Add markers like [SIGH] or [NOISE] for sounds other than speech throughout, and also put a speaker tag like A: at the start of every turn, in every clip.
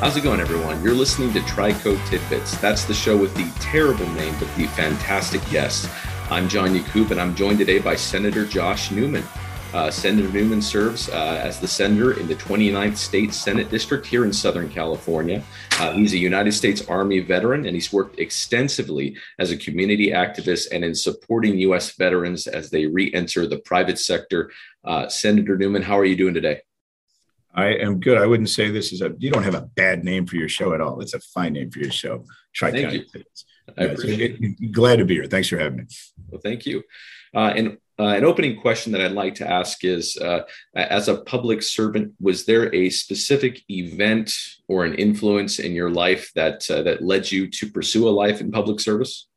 A: How's it going, everyone? You're listening to Trico Tidbits. That's the show with the terrible name, but the fantastic guests. I'm John Yacoub, and I'm joined today by Senator Josh Newman. Uh, Senator Newman serves uh, as the senator in the 29th State Senate District here in Southern California. Uh, he's a United States Army veteran, and he's worked extensively as a community activist and in supporting U.S. veterans as they re enter the private sector. Uh, Senator Newman, how are you doing today?
B: I am good. I wouldn't say this is a, you don't have a bad name for your show at all. It's a fine name for your show.
A: Try thank you. I yeah, appreciate
B: so it. Glad to be here. Thanks for having me.
A: Well, thank you. Uh, and uh, an opening question that I'd like to ask is uh, as a public servant, was there a specific event or an influence in your life that, uh, that led you to pursue a life in public service?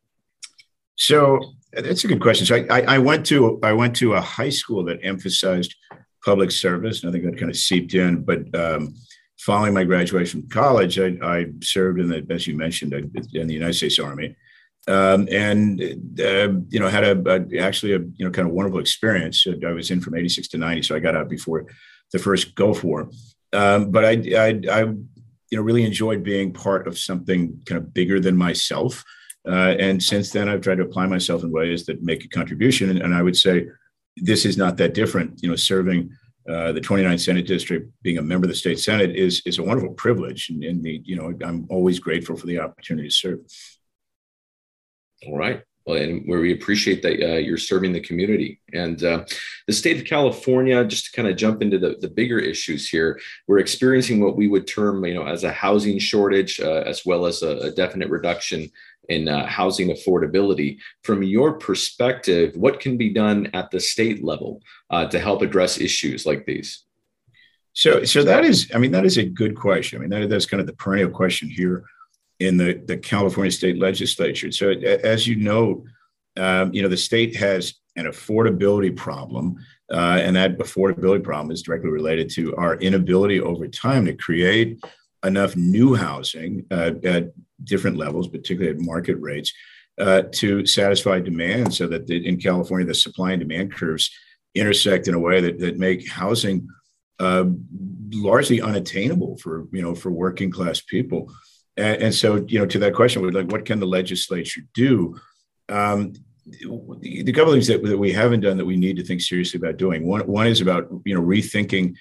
B: So that's a good question. So I, I, I went to I went to a high school that emphasized public service, I think that kind of seeped in. But um, following my graduation from college, I, I, served in the, as you mentioned, in the United States Army um, and uh, you know had a, a, actually a you know kind of wonderful experience. I was in from '86 to '90, so I got out before the first Gulf War. Um, but I, I, I, you know, really enjoyed being part of something kind of bigger than myself. Uh, and since then, I've tried to apply myself in ways that make a contribution. And, and I would say this is not that different. You know, serving uh, the 29th Senate District, being a member of the state Senate is is a wonderful privilege, and, and the you know I'm always grateful for the opportunity to serve.
A: All right. Well, and we appreciate that uh, you're serving the community and uh, the state of California. Just to kind of jump into the, the bigger issues here, we're experiencing what we would term, you know, as a housing shortage, uh, as well as a, a definite reduction in uh, housing affordability. From your perspective, what can be done at the state level uh, to help address issues like these?
B: So, so that is, I mean, that is a good question. I mean, that, that's kind of the perennial question here in the, the California state legislature. So, as you know, um, you know, the state has an affordability problem, uh, and that affordability problem is directly related to our inability over time to create enough new housing uh, at different levels, particularly at market rates, uh, to satisfy demand. So that the, in California, the supply and demand curves intersect in a way that, that make housing uh, largely unattainable for you know for working class people. And, and, so, you know, to that question, we're like, what can the legislature do? Um, the, couple things that, that we haven't done that we need to think seriously about doing. One, one is about, you know, rethinking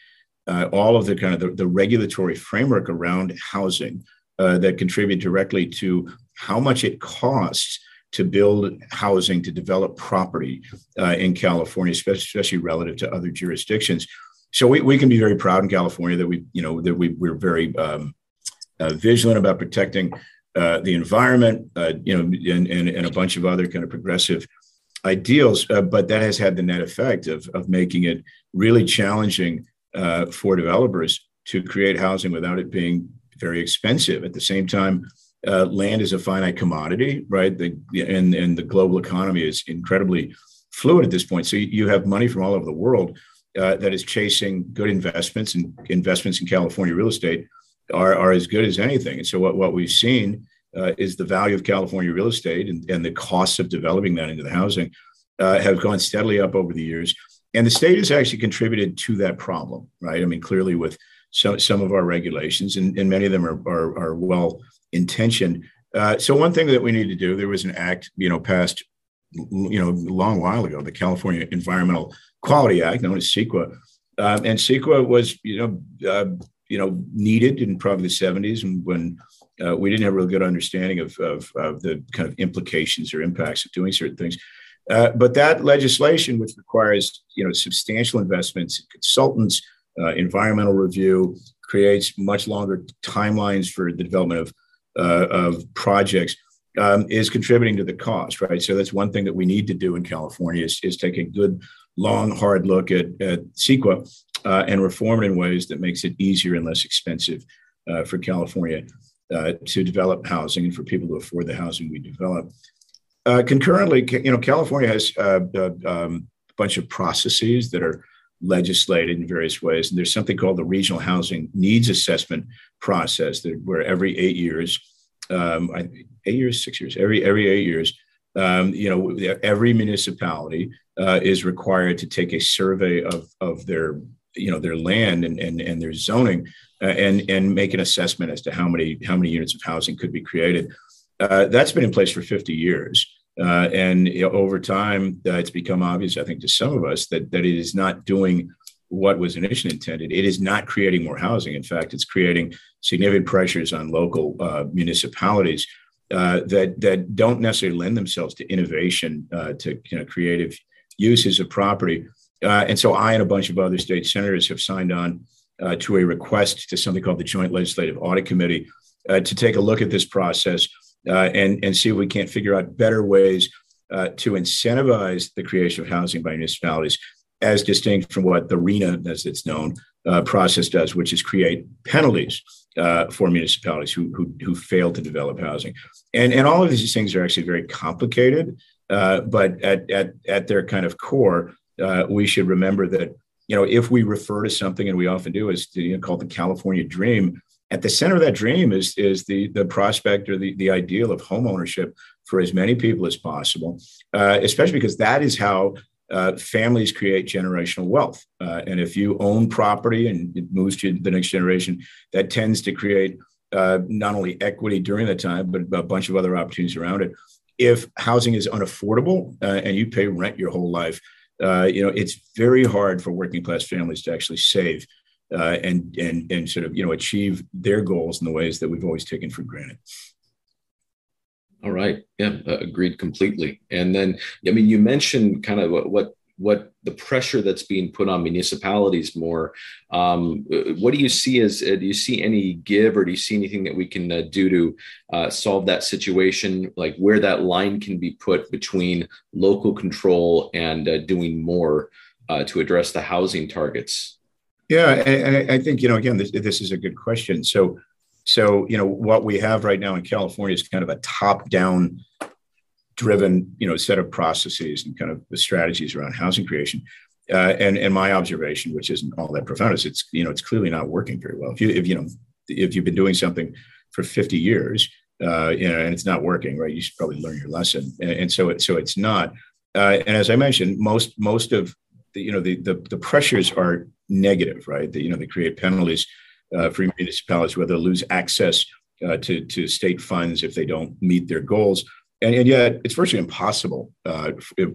B: uh, all of the kind of the, the regulatory framework around housing uh, that contribute directly to how much it costs to build housing, to develop property uh, in California, especially, relative to other jurisdictions. So we, we can be very proud in California that we, you know, that we, we're very um, uh, vigilant about protecting uh, the environment, uh, you know, and, and, and, a bunch of other kind of progressive ideals. Uh, but that has had the net effect of, of making it really challenging uh, for developers to create housing without it being very expensive. At the same time, uh, land is a finite commodity, right? The, and, and the global economy is incredibly fluid at this point. So you have money from all over the world that is chasing good investments and investments in California real estate are, are as good as anything. And so what, what we've seen uh, is the value of California real estate and, and the costs of developing that into the housing uh, have gone steadily up over the years. And the state has actually contributed to that problem, right? I mean, clearly with some, some of our regulations, and, and many of them are, are, are well intentioned. Uh, so one thing that we need to do, there was an act, you know, passed, you know, a long while ago, the California Environmental Quality Act, known as CEQA. Um, and CEQA was, you know, uh, you know, needed in probably the 70s and when uh, we didn't have a real good understanding of, of, of, the kind of implications or impacts of doing certain things. Uh, but that legislation, which requires you know substantial investments in consultants, uh, environmental review, creates much longer timelines for the development of uh, of projects, um, is contributing to the cost. Right. So that's one thing that we need to do in California is, is take a good long, hard look at, at CEQA uh, and reform it in ways that makes it easier and less expensive uh, for California uh, to develop housing and for people to afford the housing we develop. Uh, concurrently, you know, California has uh, um, a bunch of processes that are legislated in various ways, and there's something called the Regional Housing Needs Assessment process, that where every eight years, um, eight years, six years, every every eight years, um, you know, every municipality uh, is required to take a survey of, of their, you know, their land and, and, and their zoning uh, and and make an assessment as to how many how many units of housing could be created. Uh, that's been in place for 50 years. Uh, and you know, over time, uh, it's become obvious, I think, to some of us that, that it is not doing what was initially intended. It is not creating more housing. In fact, it's creating significant pressures on local uh, municipalities uh, that that don't necessarily lend themselves to innovation, uh, to you know, creative uses of property. Uh, and so, I and a bunch of other state senators have signed on to a request to something called the Joint Legislative Audit Committee to take a look at this process uh, and, and see if we can't figure out better ways uh, to incentivize the creation of housing by municipalities, as distinct from what the RHNA, as it's known, uh, process does, which is create penalties uh, for municipalities who, who, who, fail to develop housing. And, and all of these things are actually very complicated, uh, but at, at, at their kind of core, uh, we should remember that you know if we refer to something, and we often do, is you know, called the California Dream, at the center of that dream is, is the, the prospect or the, the ideal of home ownership for as many people as possible, uh, especially because that is how uh, families create generational wealth. Uh, and if you own property and it moves to the next generation, that tends to create uh, not only equity during that time, but a bunch of other opportunities around it. If housing is unaffordable uh, and you pay rent your whole life, uh, you know it's very hard for working class families to actually save uh, and and and sort of you know achieve their goals in the ways that we've always taken for granted.
A: All right, yeah, uh, agreed completely. And then, I mean, you mentioned kind of what, what what the pressure that's being put on municipalities more. Um, what do you see as uh, do you see any give or do you see anything that we can uh, do to uh, solve that situation? Like where that line can be put between local control and uh, doing more uh, to address the housing targets?
B: Yeah, and I think you know again this, this is a good question. So, so you know what we have right now in California is kind of a top-down driven you know set of processes and kind of the strategies around housing creation. Uh, and and my observation, which isn't all that profound, is it's you know it's clearly not working very well. If you if you know if you've been doing something for 50 years, uh, you know, and it's not working, right? You should probably learn your lesson. And, and so it so it's not. Uh, and as I mentioned, most most of the, you know the, the, the pressures are negative, right? That you know they create penalties uh, for municipalities where they'll lose access uh, to to state funds if they don't meet their goals, and, and yet it's virtually impossible uh,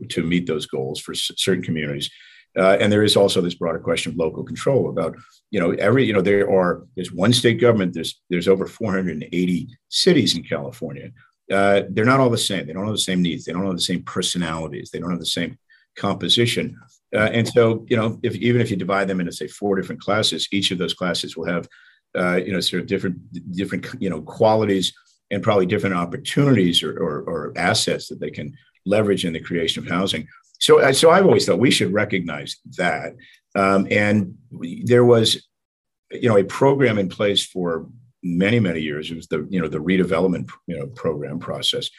B: to meet those goals for certain communities. Uh, and there is also this broader question of local control about you know every you know there are there's one state government there's there's over 480 cities in California. Uh, they're not all the same. They don't have the same needs. They don't have the same personalities. They don't have the same composition. Uh, and so, you know, if even if you divide them into say four different classes, each of those classes will have, uh, you know, sort of different different you know qualities and probably different opportunities or, or, or assets that they can leverage in the creation of housing. So, so I've always thought we should recognize that. Um, and there was, you know, a program in place for many many years. It was the you know the redevelopment you know program process,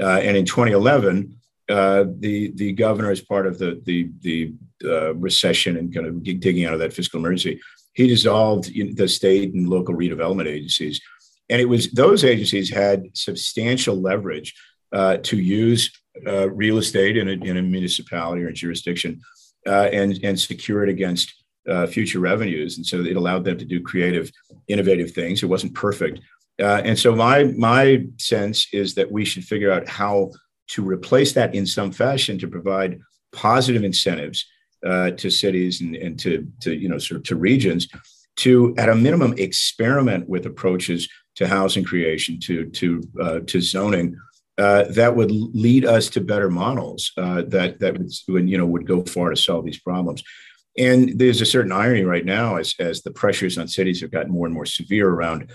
B: uh, and in 2011 uh, the the governor, as part of the the the uh, recession and kind of digging out of that fiscal emergency, he dissolved the state and local redevelopment agencies, and it was those agencies had substantial leverage uh, to use uh, real estate in a, in a municipality or a jurisdiction uh, and and secure it against future revenues, and so it allowed them to do creative, innovative things. It wasn't perfect, and so my my sense is that we should figure out how to replace that in some fashion to provide positive incentives uh, to cities and, and to, to, you know, sort of to regions to, at a minimum, experiment with approaches to housing creation, to, to, uh, to zoning uh, that would lead us to better models uh, that, that would, you know, would go far to solve these problems. And there's a certain irony right now as, as the pressures on cities have gotten more and more severe around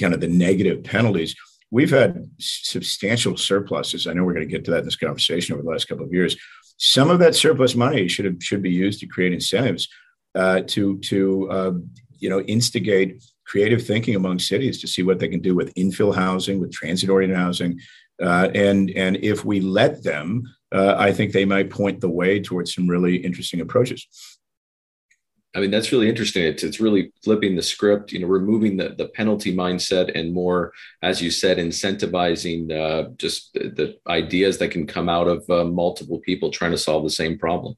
B: kind of the negative penalties we've had substantial surpluses. I know we're going to get to that in this conversation over the last couple of years. Some of that surplus money should have, should be used to create incentives uh, to to uh, you know instigate creative thinking among cities to see what they can do with infill housing, with transit oriented housing, uh, and and if we let them, uh, I think they might point the way towards some really interesting approaches.
A: I mean, that's really interesting. It's, it's really flipping the script, you know, removing the, the penalty mindset and more, as you said, incentivizing uh, just the, the, ideas that can come out of uh, multiple people trying to solve the same problem.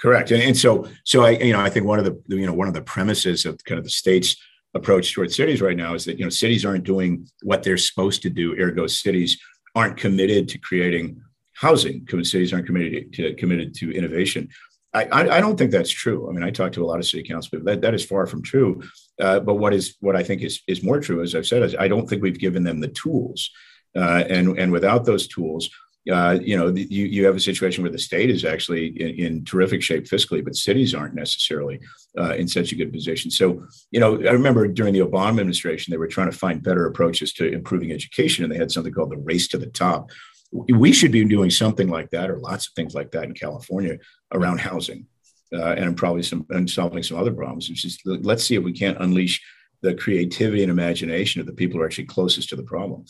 B: Correct. And, and so, so I, you know, I think one of the, you know, one of the premises of kind of the state's approach towards cities right now is that you know cities aren't doing what they're supposed to do. Ergo, cities aren't committed to creating housing. Cities aren't committed to committed to innovation. I, I, don't think that's true. I mean, I talk to a lot of city council people. That that is far from true. Uh, but what is what I think is is more true, as I've said, is I don't think we've given them the tools. Uh, and and without those tools, uh, you know, you, you have a situation where the state is actually in, in terrific shape fiscally, but cities aren't necessarily uh, in such a good position. So, you know, I remember during the Obama administration, they were trying to find better approaches to improving education, and they had something called the race to the top. We should be doing something like that, or lots of things like that in California around housing, uh, and probably some and solving some other problems. It's just let's see if we can't unleash the creativity and imagination of the people who are actually closest to the problem.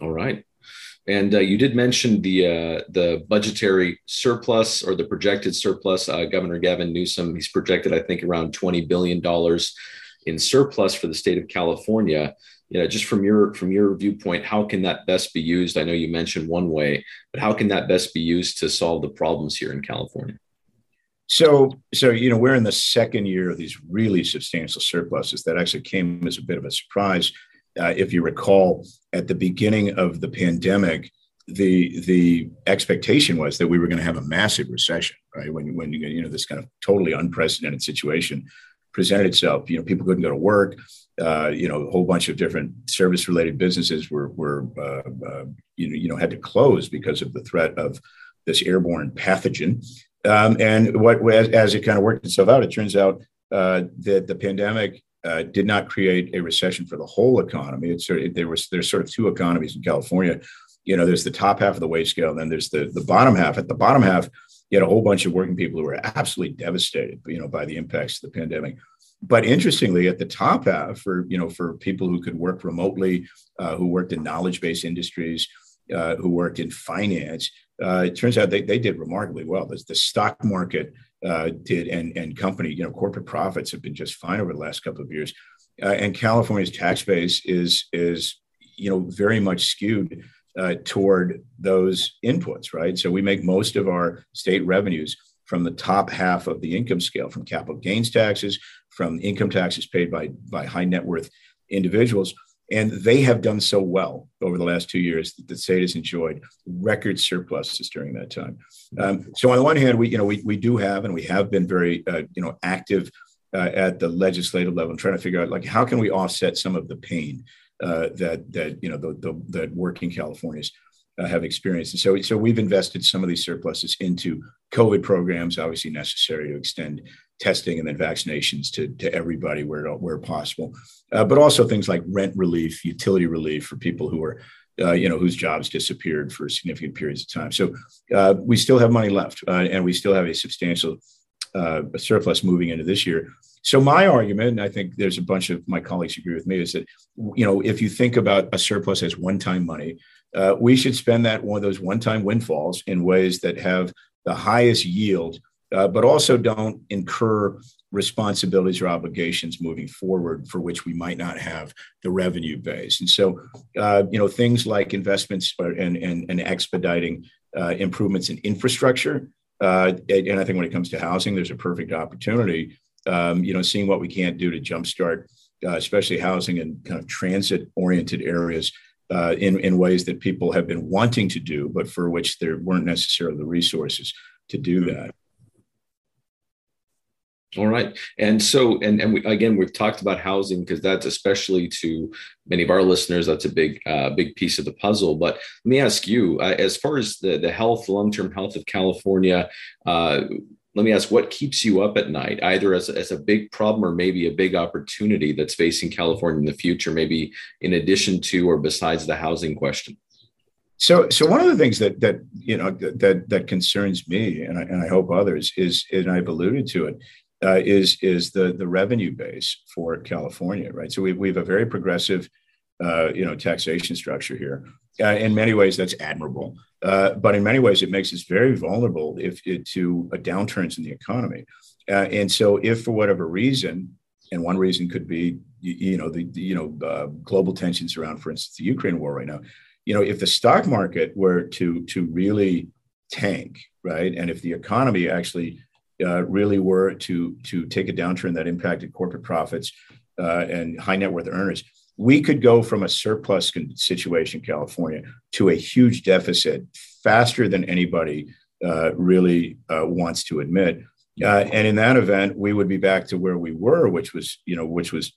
A: All right. And uh, you did mention the uh, the budgetary surplus or the projected surplus. Uh, Governor Gavin Newsom, he's projected, I think, around twenty billion dollars in surplus for the state of California. You know, just from your from your viewpoint, how can that best be used? I know you mentioned one way, but how can that best be used to solve the problems here in California?
B: So, so you know, we're in the second year of these really substantial surpluses that actually came as a bit of a surprise uh, if you recall, at the beginning of the pandemic, the the expectation was that we were going to have a massive recession, right? When when you know this kind of totally unprecedented situation presented itself, you know, people couldn't go to work. Uh, you know, a whole bunch of different service related businesses were were uh, uh, you know you know had to close because of the threat of this airborne pathogen. Um, and what as, as, it kind of worked itself out, it turns out uh, that the pandemic uh, did not create a recession for the whole economy. It's there was there's sort of two economies in California. You know, there's the top half of the wage scale, and then there's the the bottom half. At the bottom half, you had a whole bunch of working people who were absolutely devastated, you know, by the impacts of the pandemic. But interestingly, at the top half, for you know, for people who could work remotely, uh, who worked in knowledge-based industries, uh, who worked in finance, uh, it turns out they, they did remarkably well. The, the stock market uh, did, and and company, you know, corporate profits have been just fine over the last couple of years. Uh, and California's tax base is is you know very much skewed uh, toward those inputs, right? So we make most of our state revenues from the top half of the income scale, from capital gains taxes, from income taxes paid by by high net worth individuals. And they have done so well over the last two years that the state has enjoyed record surpluses during that time. Um, so on the one hand, we you know we, we do have and we have been very uh, you know active uh, at the legislative level, and trying to figure out like how can we offset some of the pain uh, that that you know the, the that working Californians uh, have experienced. And so, so we've invested some of these surpluses into COVID programs, obviously necessary to extend testing and then vaccinations to, to everybody where, where possible, uh, but also things like rent relief, utility relief for people who are, uh, you know, whose jobs disappeared for significant periods of time. So uh, we still have money left, uh, and we still have a substantial uh, surplus moving into this year. So my argument, and I think there's a bunch of my colleagues agree with me, is that you know if you think about a surplus as one-time money, uh, we should spend that one of those one-time windfalls in ways that have the highest yield uh, but also don't incur responsibilities or obligations moving forward for which we might not have the revenue base. And so, uh, you know, things like investments and, and, and expediting uh, improvements in infrastructure. Uh, and I think when it comes to housing, there's a perfect opportunity, um, you know, seeing what we can't do to jumpstart, uh, especially housing and kind of transit oriented areas. Uh, in, in ways that people have been wanting to do, but for which there weren't necessarily the resources to do that.
A: All right. And so, and, and we, again, we've talked about housing because that's especially to many of our listeners, that's a big, uh, big piece of the puzzle. But let me ask you, uh, as far as the, the health, long-term health of California, uh, let me ask what keeps you up at night, either as, as a big problem or maybe a big opportunity that's facing California in the future, maybe in addition to or besides the housing question?
B: So, so one of the things that that you know that that concerns me, and I, and I hope others, is, and I've alluded to it, uh, is is the the revenue base for California, right? So we we have a very progressive, uh, you know, taxation structure here. Uh, in many ways, that's admirable, uh, but in many ways, it makes us very vulnerable if it, to downturns in the economy. Uh, and so, if for whatever reason, and one reason could be, you, you know, the, the, you know uh, global tensions around, for instance, the Ukraine war right now. You know, if the stock market were to to really tank, right, and if the economy actually uh, really were to to take a downturn that impacted corporate profits, uh, and high net worth earners, we could go from a surplus situation California to a huge deficit faster than anybody uh, really uh, wants to admit. Uh, and in that event, we would be back to where we were, which was, you know, which was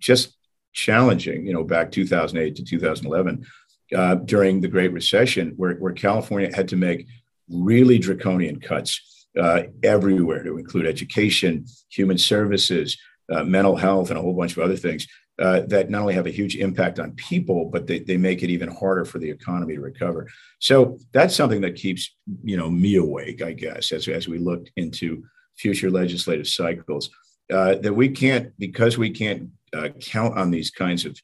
B: just challenging, you know, back 2008 to 2011 uh, during the Great Recession, where, where California had to make really draconian cuts uh, everywhere to include education, human services, uh, mental health, and a whole bunch of other things uh, that not only have a huge impact on people, but they, they make it even harder for the economy to recover. So that's something that keeps you know me awake, I guess, as, as we look into future legislative cycles. Uh, that we can't because we can't uh, count on these kinds of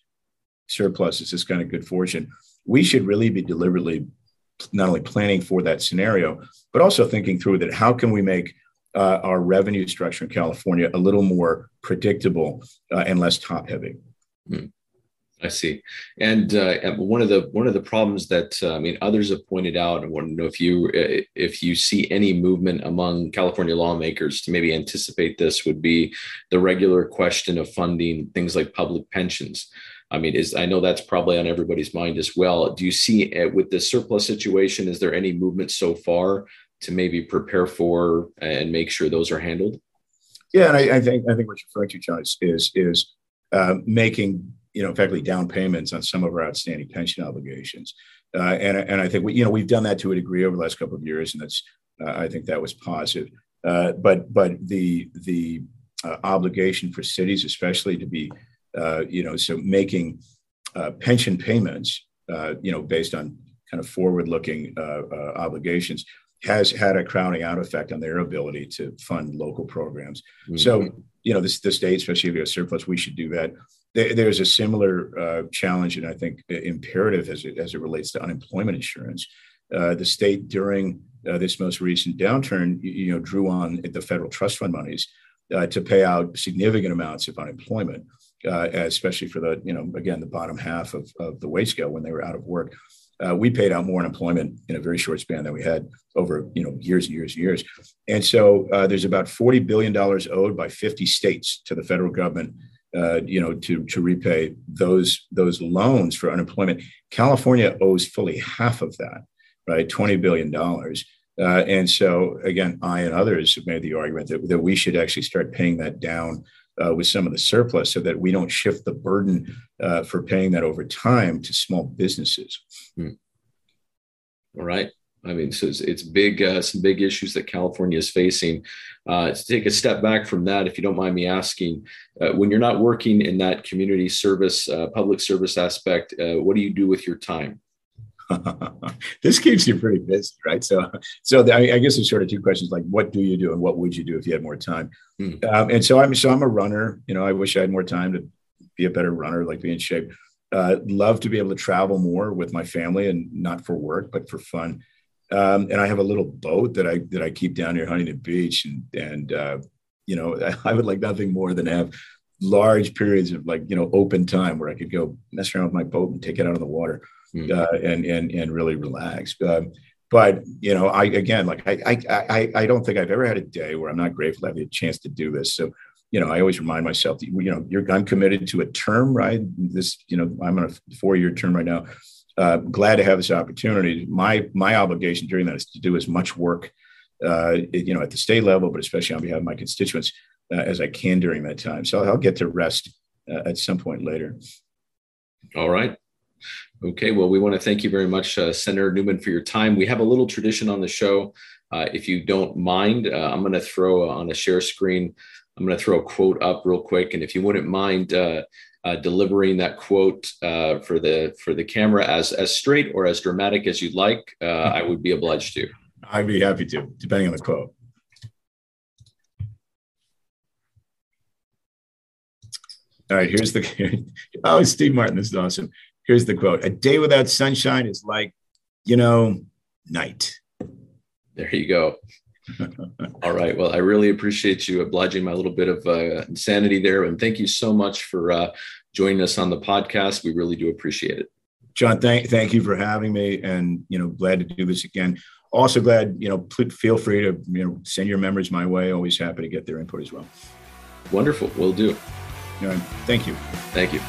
B: surpluses, this kind of good fortune. We should really be deliberately not only planning for that scenario, but also thinking through that how can we make uh, our revenue structure in California a little more predictable uh, and less top heavy. Hmm.
A: I see, and uh, one of the one of the problems that uh, I mean others have pointed out, I want to know if you uh, if you see any movement among California lawmakers to maybe anticipate this would be the regular question of funding things like public pensions. I mean, is I know that's probably on everybody's mind as well. Do you see uh, with the surplus situation? Is there any movement so far to maybe prepare for and make sure those are handled?
B: Yeah, and I, I think I think what you're referring to, John, is is, is uh, making you know effectively down payments on some of our outstanding pension obligations, uh, and and I think we you know we've done that to a degree over the last couple of years, and that's uh, I think that was positive. Uh, but but the the uh, obligation for cities, especially to be uh, you know so making pension payments, you know based on kind of forward looking obligations has had a crowding out effect on their ability to fund local programs. Mm-hmm. So, you know, this, the state, especially if you have surplus, we should do that. There, there's a similar uh, challenge and I think imperative as it, as it relates to unemployment insurance. Uh, the state during uh, this most recent downturn, you, you, know, drew on the federal trust fund monies uh, to pay out significant amounts of unemployment, uh, especially for the, you know, again, the bottom half of, of the wage scale when they were out of work uh, we paid out more unemployment in a very short span than we had over you know years and years and years. And so uh, there's about forty billion dollars owed by 50 states to the federal government. Uh, you know, to to repay those those loans for unemployment. California owes fully half of that, right? Twenty billion dollars. Uh, and so, again, I and others have made the argument that, that we should actually start paying that down uh, with some of the surplus so that we don't shift the burden uh, for paying that over time to small businesses. Hmm.
A: All right. I mean, so it's, it's big, uh, some big issues that California is facing. Uh, to take a step back from that, if you don't mind me asking, uh, when you're not working in that community service, uh, public service aspect, uh, what do you do with your time? [LAUGHS]
B: this keeps you pretty busy, right? So, so the, I, I, guess there's sort of two questions: like, what do you do, and what would you do if you had more time? Hmm. Um, and so I'm, so I'm a runner. You know, I wish I had more time to be a better runner, like be in shape. Uh, love to be able to travel more with my family, and not for work, but for fun. Um, and I have a little boat that I that I keep down near Huntington Beach, and and uh, you know, [LAUGHS] I would like nothing more than have large periods of like you know open time where I could go mess around with my boat and take it out on the water mm. uh, and and and really relax. Um, but you know, I again, like I, I I I don't think I've ever had a day where I'm not grateful to have the chance to do this. So you know, I always remind myself that you know, you're I'm committed to a term, right? This you know, I'm on a four year term right now. Uh, glad to have this opportunity. My my obligation during that is to do as much work, uh, you know, at the state level, but especially on behalf of my constituents uh, as I can during that time. So I'll get to rest uh, at some point later.
A: All right. Okay, well, we want to thank you very much, uh, Senator Newman, for your time. We have a little tradition on the show. Uh, if you don't mind, uh, I'm going to throw on a share screen, I'm going to throw a quote up real quick. And if you wouldn't mind uh, uh, delivering that quote uh, for the for the camera as, as straight or as dramatic as you'd like, I would be obliged to.
B: I'd be happy to, depending on the quote. All right, here's the [LAUGHS] oh Steve Martin. This is awesome. Here's the quote: "A day without sunshine is like, you know, night."
A: There you go. [LAUGHS] All right. Well, I really appreciate you obliging my little bit of uh, insanity there, and thank you so much for uh, joining us on the podcast. We really do appreciate it.
B: John, thank thank you for having me, and you know, glad to do this again. Also glad, you know, feel free to you know send your members my way. Always happy to get their input as well.
A: Wonderful. We'll do.
B: All right. Thank you.
A: Thank you.